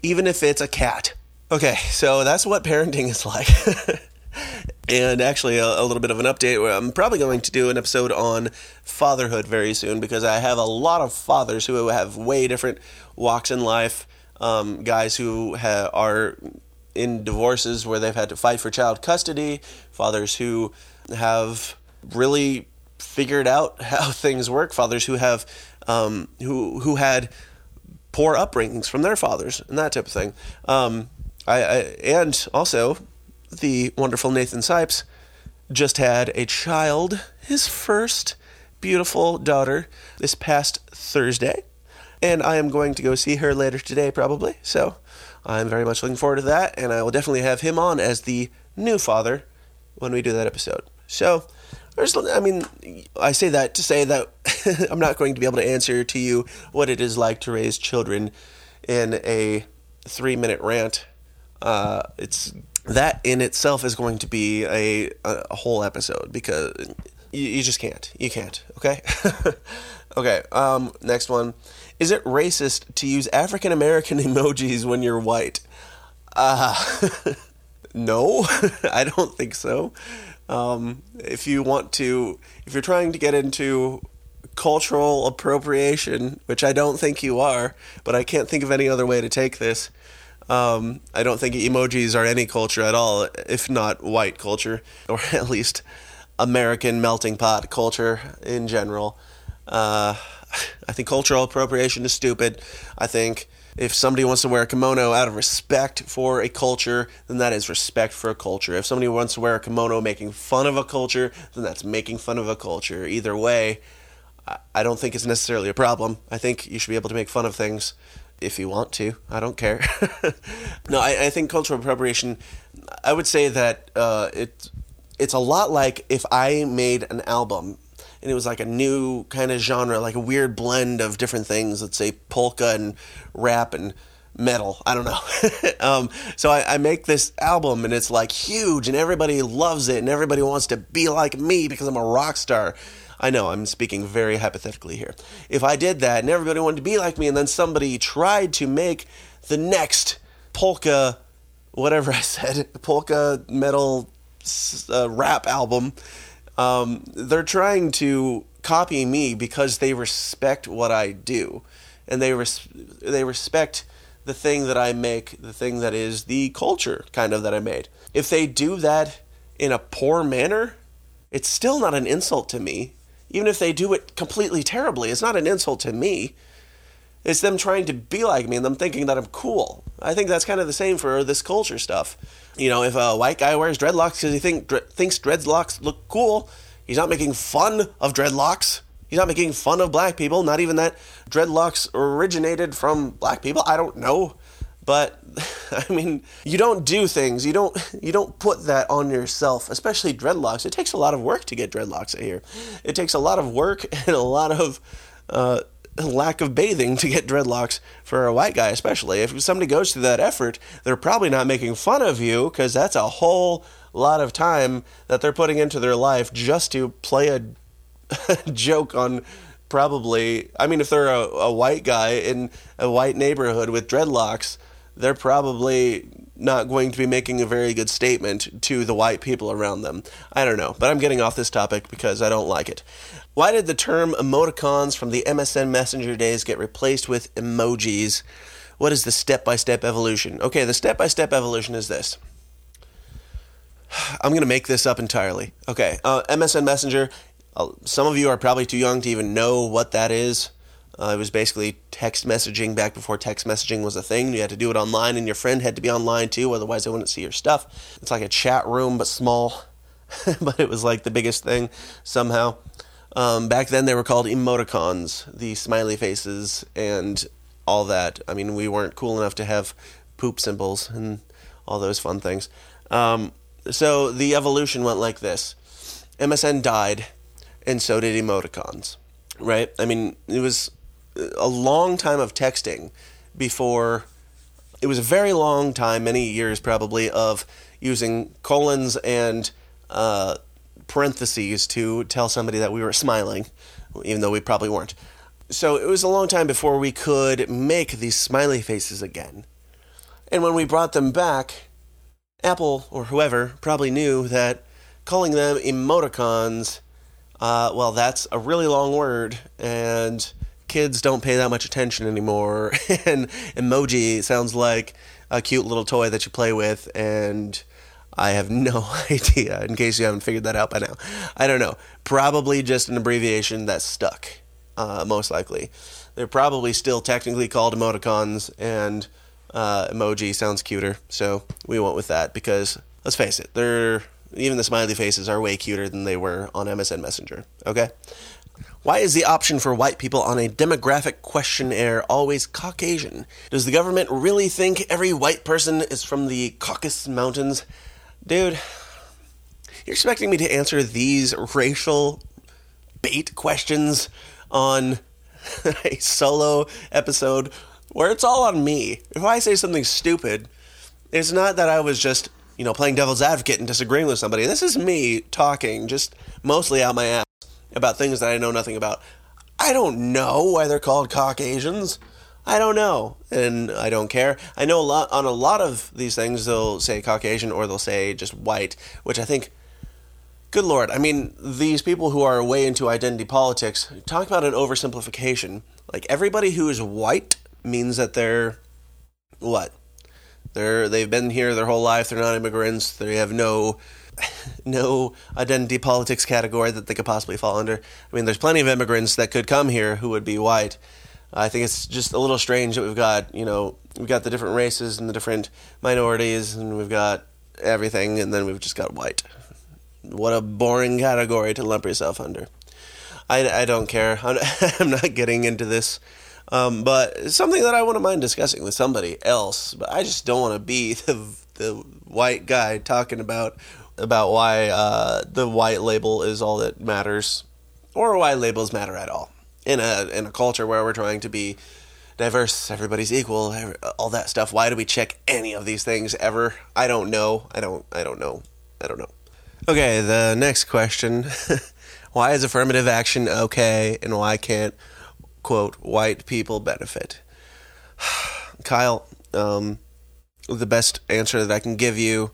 even if it's a cat. Okay, so that's what parenting is like. and actually, a, a, little bit of an update. I'm probably going to do an episode on fatherhood very soon because I have a lot of fathers who have way different walks in life. Um, guys who ha- are in divorces where they've had to fight for child custody, fathers who have really figured out how things work, fathers who have um, who who had poor upbringings from their fathers and that type of thing. Um, I, I and also the wonderful Nathan Sipes just had a child, his first beautiful daughter, this past Thursday. And I am going to go see her later today, probably. So I'm very much looking forward to that. And I will definitely have him on as the new father when we do that episode. So, I mean, I say that to say that I'm not going to be able to answer to you what it is like to raise children in a three minute rant. Uh, it's that in itself is going to be a, a whole episode because you, you just can't. You can't. Okay. okay. Um. Next one. Is it racist to use African American emojis when you're white? Uh, no, I don't think so. Um, if you want to, if you're trying to get into cultural appropriation, which I don't think you are, but I can't think of any other way to take this, um, I don't think emojis are any culture at all, if not white culture, or at least American melting pot culture in general. Uh, I think cultural appropriation is stupid. I think if somebody wants to wear a kimono out of respect for a culture, then that is respect for a culture. If somebody wants to wear a kimono making fun of a culture, then that's making fun of a culture. Either way, I don't think it's necessarily a problem. I think you should be able to make fun of things if you want to. I don't care. no, I, I, think cultural appropriation. I would say that uh, it it's a lot like if I made an album and it was like a new kind of genre, like a weird blend of different things. Let's say polka and rap and metal. I don't know. um, so I, I, make this album and it's like huge and everybody loves it and everybody wants to be like me because I'm a rock star. I know I'm speaking very hypothetically here. If I did that and everybody wanted to be like me, and then somebody tried to make the next polka, whatever I said, polka metal uh, rap album, um, they're trying to copy me because they respect what I do, and they res- they respect the thing that I make, the thing that is the culture kind of that I made. If they do that in a poor manner, it's still not an insult to me even if they do it completely terribly, it's not an insult to me. It's them trying to be like me and them thinking that I'm cool. I think that's kind of the same for this culture stuff. You know, if a white guy wears dreadlocks because he think, thinks dreadlocks look cool, he's not making fun of dreadlocks. He's not making fun of black people. Not even that dreadlocks originated from black people. I don't know. But I mean, you don't do things. You don't you don't put that on yourself, especially dreadlocks. It takes a lot of work to get dreadlocks here. It takes a lot of work and a lot of uh, lack of bathing to get dreadlocks for a white guy, especially. If somebody goes through that effort, they're probably not making fun of you because that's a whole lot of time that they're putting into their life just to play a joke on probably i mean if they're a, a white guy in a white neighborhood with dreadlocks they're probably not going to be making a very good statement to the white people around them. I don't know, but I'm getting off this topic because I don't like it. Why did the term emoticons from the MSN Messenger days get replaced with emojis? What is the step by step evolution? Okay, the step by step evolution is this. I'm going to make this up entirely. Okay, uh, MSN Messenger, uh, some of you are probably too young to even know what that is. Uh, it was basically text messaging back before text messaging was a thing. You had to do it online, and your friend had to be online too, otherwise, they wouldn't see your stuff. It's like a chat room, but small. but it was like the biggest thing somehow. Um, back then, they were called emoticons, the smiley faces, and all that. I mean, we weren't cool enough to have poop symbols and all those fun things. Um, so the evolution went like this MSN died, and so did emoticons, right? I mean, it was a long time of texting before it was a very long time, many years probably, of using colons and uh, parentheses to tell somebody that we were smiling, even though we probably weren't. So it was a long time before we could make these smiley faces again. And when we brought them back, Apple or whoever probably knew that calling them emoticons, uh, well, that's a really long word, and kids don't pay that much attention anymore. and emoji sounds like a cute little toy that you play with, and I have no idea, in case you haven't figured that out by now. I don't know. Probably just an abbreviation that stuck, uh, most likely. They're probably still technically called emoticons, and uh, emoji sounds cuter, so we went with that because, let's face it, they're even the smiley faces are way cuter than they were on MSN Messenger. Okay? Why is the option for white people on a demographic questionnaire always Caucasian? Does the government really think every white person is from the Caucasus Mountains? Dude, you're expecting me to answer these racial bait questions on a solo episode where it's all on me. If I say something stupid, it's not that I was just, you know, playing devil's advocate and disagreeing with somebody. This is me talking just mostly out my ass about things that I know nothing about. I don't know why they're called Caucasians. I don't know, and I don't care. I know a lot on a lot of these things. They'll say Caucasian or they'll say just white, which I think. Good lord! I mean, these people who are way into identity politics talk about an oversimplification. Like everybody who is white means that they're what? They're they've been here their whole life. They're not immigrants. They have no no identity politics category that they could possibly fall under. I mean, there's plenty of immigrants that could come here who would be white. I think it's just a little strange that we've got, you know, we've got the different races and the different minorities, and we've got everything, and then we've just got white. What a boring category to lump yourself under. I, I don't care. I'm, not getting into this. Um, but something that I wouldn't mind discussing with somebody else. But I just don't want to be the, the white guy talking about about why uh, the white label is all that matters, or why labels matter at all in a in a culture where we're trying to be diverse, everybody's equal, all that stuff. Why do we check any of these things ever? I don't know. I don't. I don't know. I don't know. Okay, the next question: Why is affirmative action okay, and why can't quote white people benefit? Kyle, um, the best answer that I can give you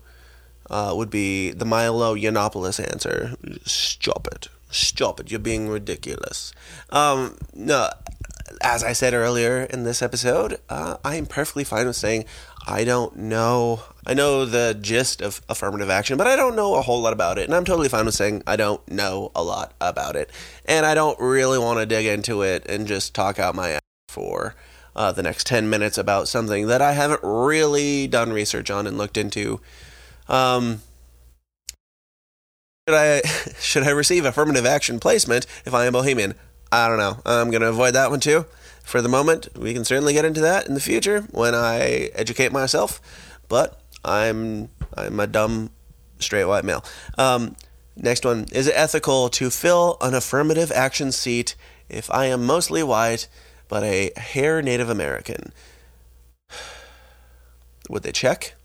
uh, would be the Milo Yiannopoulos answer. Stop it. Stop it. You're being ridiculous. Um, no, as I said earlier in this episode, uh, I am perfectly fine with saying I don't know. I know the gist of affirmative action, but I don't know a whole lot about it. And I'm totally fine with saying I don't know a lot about it. And I don't really want to dig into it and just talk out my ass for uh, the next 10 minutes about something that I haven't really done research on and looked into. Um, should I should I receive affirmative action placement if I am Bohemian? I don't know. I'm going to avoid that one too. For the moment, we can certainly get into that in the future when I educate myself. But I'm I'm a dumb straight white male. Um, next one is it ethical to fill an affirmative action seat if I am mostly white but a hair Native American? Would they check?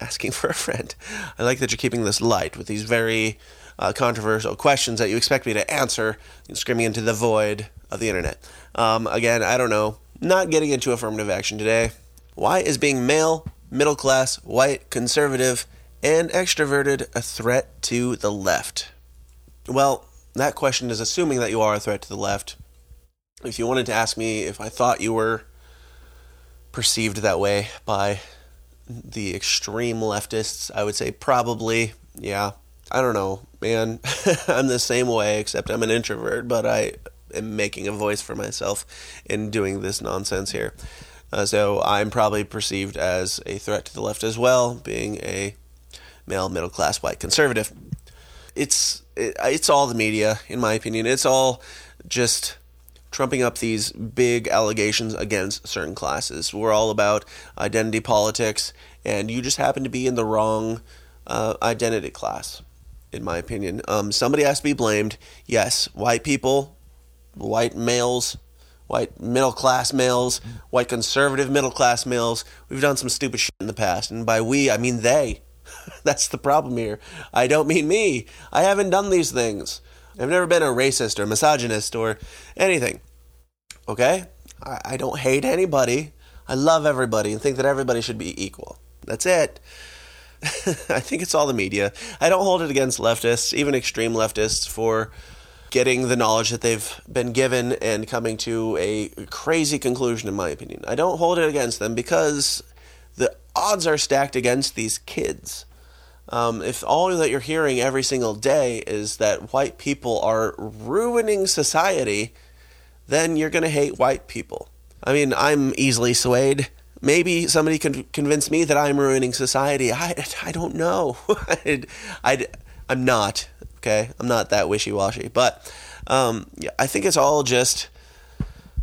Asking for a friend. I like that you're keeping this light with these very uh, controversial questions that you expect me to answer, screaming into the void of the internet. Um, again, I don't know. Not getting into affirmative action today. Why is being male, middle class, white, conservative, and extroverted a threat to the left? Well, that question is assuming that you are a threat to the left. If you wanted to ask me if I thought you were perceived that way by the extreme leftists, I would say probably, yeah. I don't know, man. I'm the same way, except I'm an introvert, but I am making a voice for myself in doing this nonsense here. Uh, so I'm probably perceived as a threat to the left as well, being a male middle class white conservative. It's it, it's all the media, in my opinion. It's all just trumping up these big allegations against certain classes. We're all about identity politics, and you just happen to be in the wrong uh, identity class, in my opinion. Um, somebody has to be blamed. Yes, white people, white males, white middle class males, white conservative middle class males. We've done some stupid shit in the past, and by we, I mean they. That's the problem here. I don't mean me. I haven't done these things. I've never been a racist or misogynist or anything. Okay? I, I don't hate anybody. I love everybody and think that everybody should be equal. That's it. I think it's all the media. I don't hold it against leftists, even extreme leftists, for getting the knowledge that they've been given and coming to a crazy conclusion, in my opinion. I don't hold it against them because the odds are stacked against these kids. Um, if all that you're hearing every single day is that white people are ruining society, then you're going to hate white people. I mean, I'm easily swayed. Maybe somebody can convince me that I'm ruining society. I, I don't know. I, I, I'm not. Okay, I'm not that wishy washy, but um, I think it's all just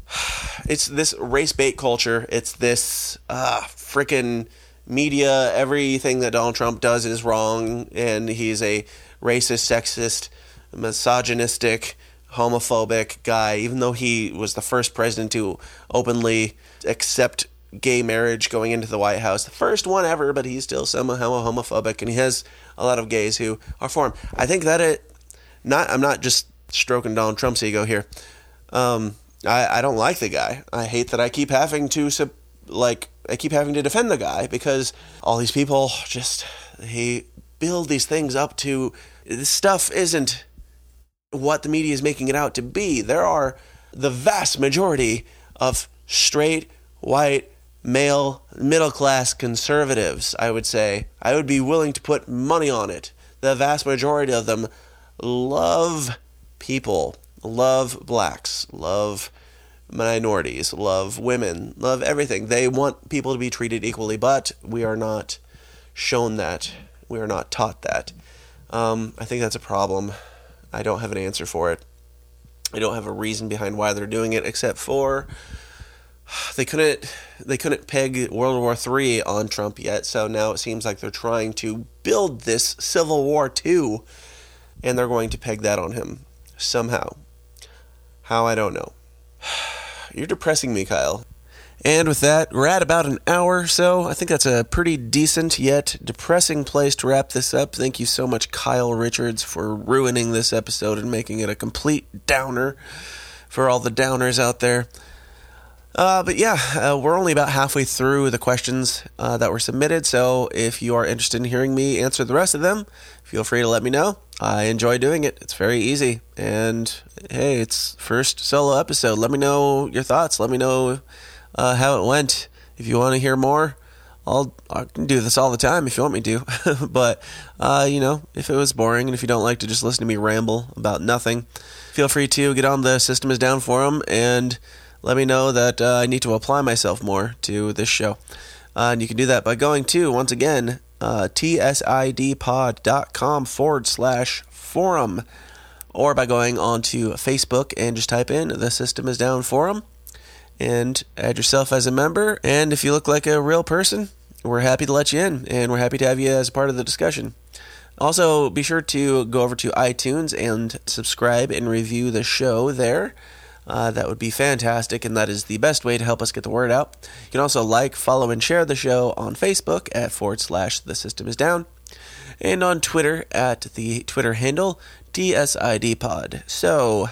it's this race bait culture. It's this uh, freaking media. Everything that Donald Trump does is wrong, and he's a racist, sexist, misogynistic, homophobic guy. Even though he was the first president to openly accept gay marriage going into the White House, the first one ever, but he's still somehow homophobic, and he has a lot of gays who are for him. I think that it. Not, I'm not just stroking Donald Trump's ego here. Um, I, I don't like the guy. I hate that I keep having to like I keep having to defend the guy because all these people just they build these things up to this stuff isn't what the media is making it out to be. There are the vast majority of straight white male middle class conservatives, I would say. I would be willing to put money on it. The vast majority of them love people, love blacks, love minorities, love women, love everything. They want people to be treated equally, but we are not shown that. We are not taught that. Um, I think that's a problem. I don't have an answer for it. I don't have a reason behind why they're doing it, except for they couldn't they couldn't peg World War III on Trump yet. So now it seems like they're trying to build this Civil War too, and they're going to peg that on him somehow. How I don't know. You're depressing me, Kyle. And with that, we're at about an hour, or so I think that's a pretty decent yet depressing place to wrap this up. Thank you so much, Kyle Richards, for ruining this episode and making it a complete downer for all the downers out there. Uh, but yeah, uh, we're only about halfway through the questions uh, that were submitted, so if you are interested in hearing me answer the rest of them, feel free to let me know. I enjoy doing it. It's very easy. And hey, it's first solo episode. Let me know your thoughts. Let me know uh, how it went. If you want to hear more, I'll I can do this all the time if you want me to. but uh, you know, if it was boring and if you don't like to just listen to me ramble about nothing, feel free to get on the system is down forum and let me know that uh, I need to apply myself more to this show. Uh, and you can do that by going to, once again, uh, tsidpod.com forward slash forum, or by going onto Facebook and just type in the System is Down forum and add yourself as a member. And if you look like a real person, we're happy to let you in, and we're happy to have you as part of the discussion. Also, be sure to go over to iTunes and subscribe and review the show there. Uh, that would be fantastic, and that is the best way to help us get the word out. You can also like, follow, and share the show on Facebook at forward slash the system is down, and on Twitter at the Twitter handle TSIDpod. So,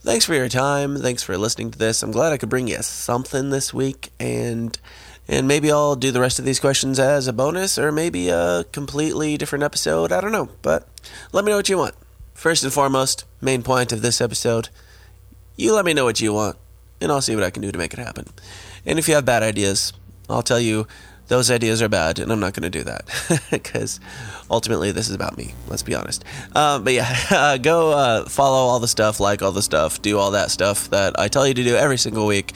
thanks for your time. Thanks for listening to this. I'm glad I could bring you something this week, and and maybe I'll do the rest of these questions as a bonus, or maybe a completely different episode. I don't know, but let me know what you want. First and foremost, main point of this episode you let me know what you want, and I'll see what I can do to make it happen. And if you have bad ideas, I'll tell you those ideas are bad, and I'm not going to do that because ultimately this is about me. Let's be honest. Uh, but yeah, uh, go uh, follow all the stuff, like all the stuff, do all that stuff that I tell you to do every single week.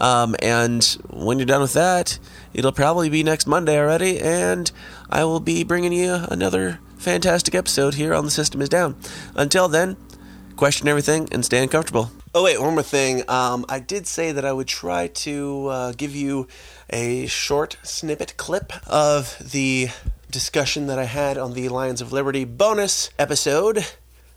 Um, and when you're done with that, it'll probably be next Monday already, and I will be bringing you another fantastic episode here on The System is Down. Until then, question everything and stay uncomfortable. Oh, wait, one more thing. Um, I did say that I would try to uh, give you a short snippet clip of the discussion that I had on the Lions of Liberty bonus episode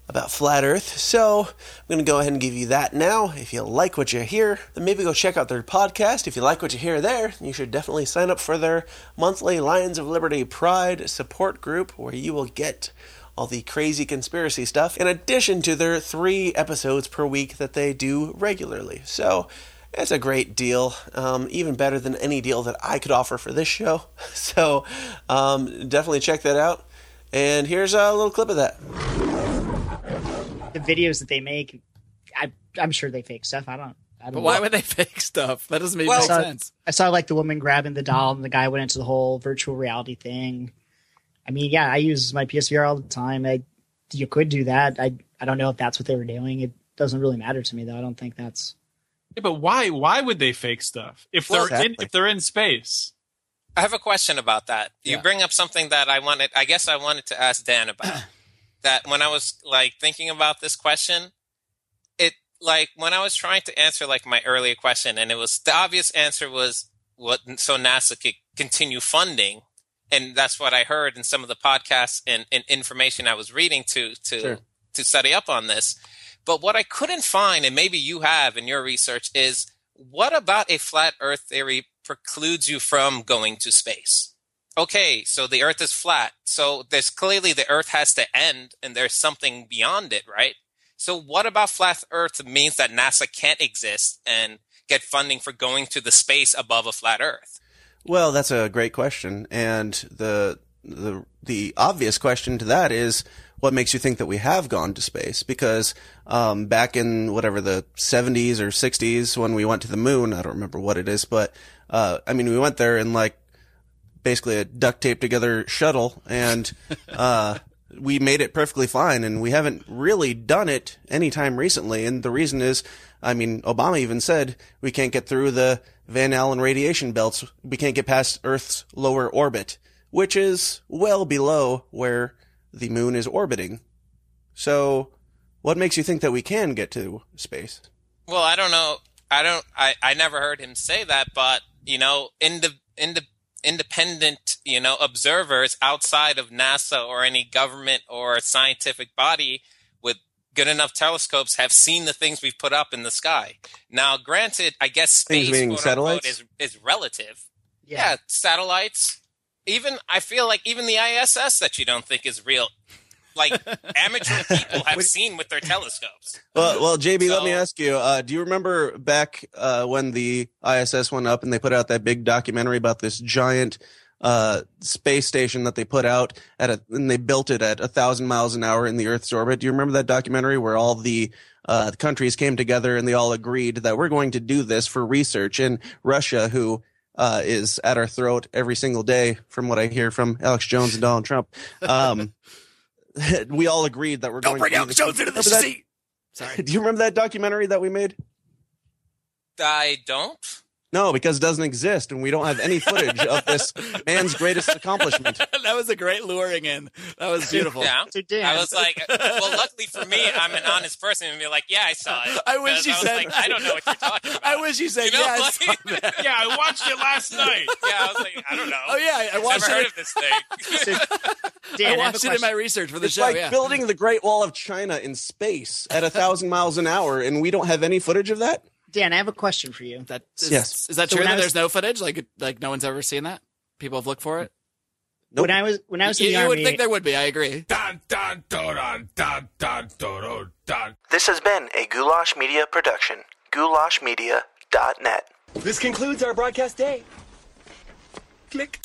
about flat earth. So I'm going to go ahead and give you that now. If you like what you hear, then maybe go check out their podcast. If you like what you hear there, you should definitely sign up for their monthly Lions of Liberty Pride support group where you will get all the crazy conspiracy stuff, in addition to their three episodes per week that they do regularly. So it's a great deal, um, even better than any deal that I could offer for this show. So um, definitely check that out. And here's a little clip of that. the videos that they make, I, I'm sure they fake stuff. I don't. I don't But know. why would they fake stuff? That doesn't make I any saw, sense. I saw like the woman grabbing the doll, and the guy went into the whole virtual reality thing. I mean, yeah, I use my PSVR all the time. I, you could do that. I, I don't know if that's what they were doing. It doesn't really matter to me, though. I don't think that's. Yeah, but why? Why would they fake stuff if they're Well, in if they're in space? I have a question about that. You Yeah. bring up something that I wanted. I guess I wanted to ask Dan about. that when I was like thinking about this question, it like when I was trying to answer like my earlier question, and it was the obvious answer was what so NASA could continue funding, and that's what I heard in some of the podcasts and, and information I was reading to to Sure. to study up on this. But what I couldn't find, and maybe you have in your research, is what about a flat Earth theory precludes you from going to space? Okay, so the Earth is flat. So there's clearly the Earth has to end and there's something beyond it, right? So what about flat Earth means that NASA can't exist and get funding for going to the space above a flat Earth? Well, that's a great question, and the the the obvious question to that is what makes you think that we have gone to space? Because um, back in whatever the 70s or 60s when we went to the moon, I don't remember what it is, but uh, I mean we went there in like basically a duct tape together shuttle, and uh, we made it perfectly fine, and we haven't really done it anytime recently. And the reason is, I mean, Obama even said we can't get through the Van Allen radiation belts. We can't get past Earth's lower orbit, which is well below where the moon is orbiting. So, what makes you think that we can get to space? Well, I don't know. I don't. I, I never heard him say that, but you know, in the in the independent, you know, observers outside of NASA or any government or scientific body with good enough telescopes have seen the things we've put up in the sky. Now, granted, I guess space meaning quote unquote, satellites? is is relative. Yeah. satellites. Even I feel like even the ISS that you don't think is real, like amateur people have seen with their telescopes. Well, well, JB, let me ask you. Uh, do you remember back uh, when the ISS went up and they put out that big documentary about this giant uh, space station that they put out at a, and they built it at a thousand miles an hour in the Earth's orbit? Do you remember that documentary where all the uh, countries came together and they all agreed that we're going to do this for research? And Russia, who uh, is at our throat every single day, from what I hear from Alex Jones and Donald Trump, um, we all agreed that we're going to Jones into the seat. Sorry. do you remember that documentary that we made? I don't. No, because it doesn't exist, and we don't have any footage of this man's greatest accomplishment. that was a great luring in. That was beautiful. Yeah. I was like, well, luckily for me, I'm an honest person and be like, yeah, I saw it. I wish you I was said. like, I don't know what you're talking about. I wish you said You know, yes. like- Yeah, I watched it last night. yeah, I was like, I don't know. Oh yeah, I I've watched never heard it. of this thing. Dan, I I watched it in my research for the It's show. like yeah. building the Great Wall of China in space at a thousand miles an hour, and we don't have any footage of that. Dan, I have a question for you. That is, Yes. is that So true? That was- there's no footage. Like like no one's ever seen that. People have looked for it. Nope. When I was when I was in You, the you would think there would be. I agree. Dun, dun, dun, dun, dun, dun, dun. This has been a Goulash Media production. Goulashmedia.net. This concludes our broadcast day. Click.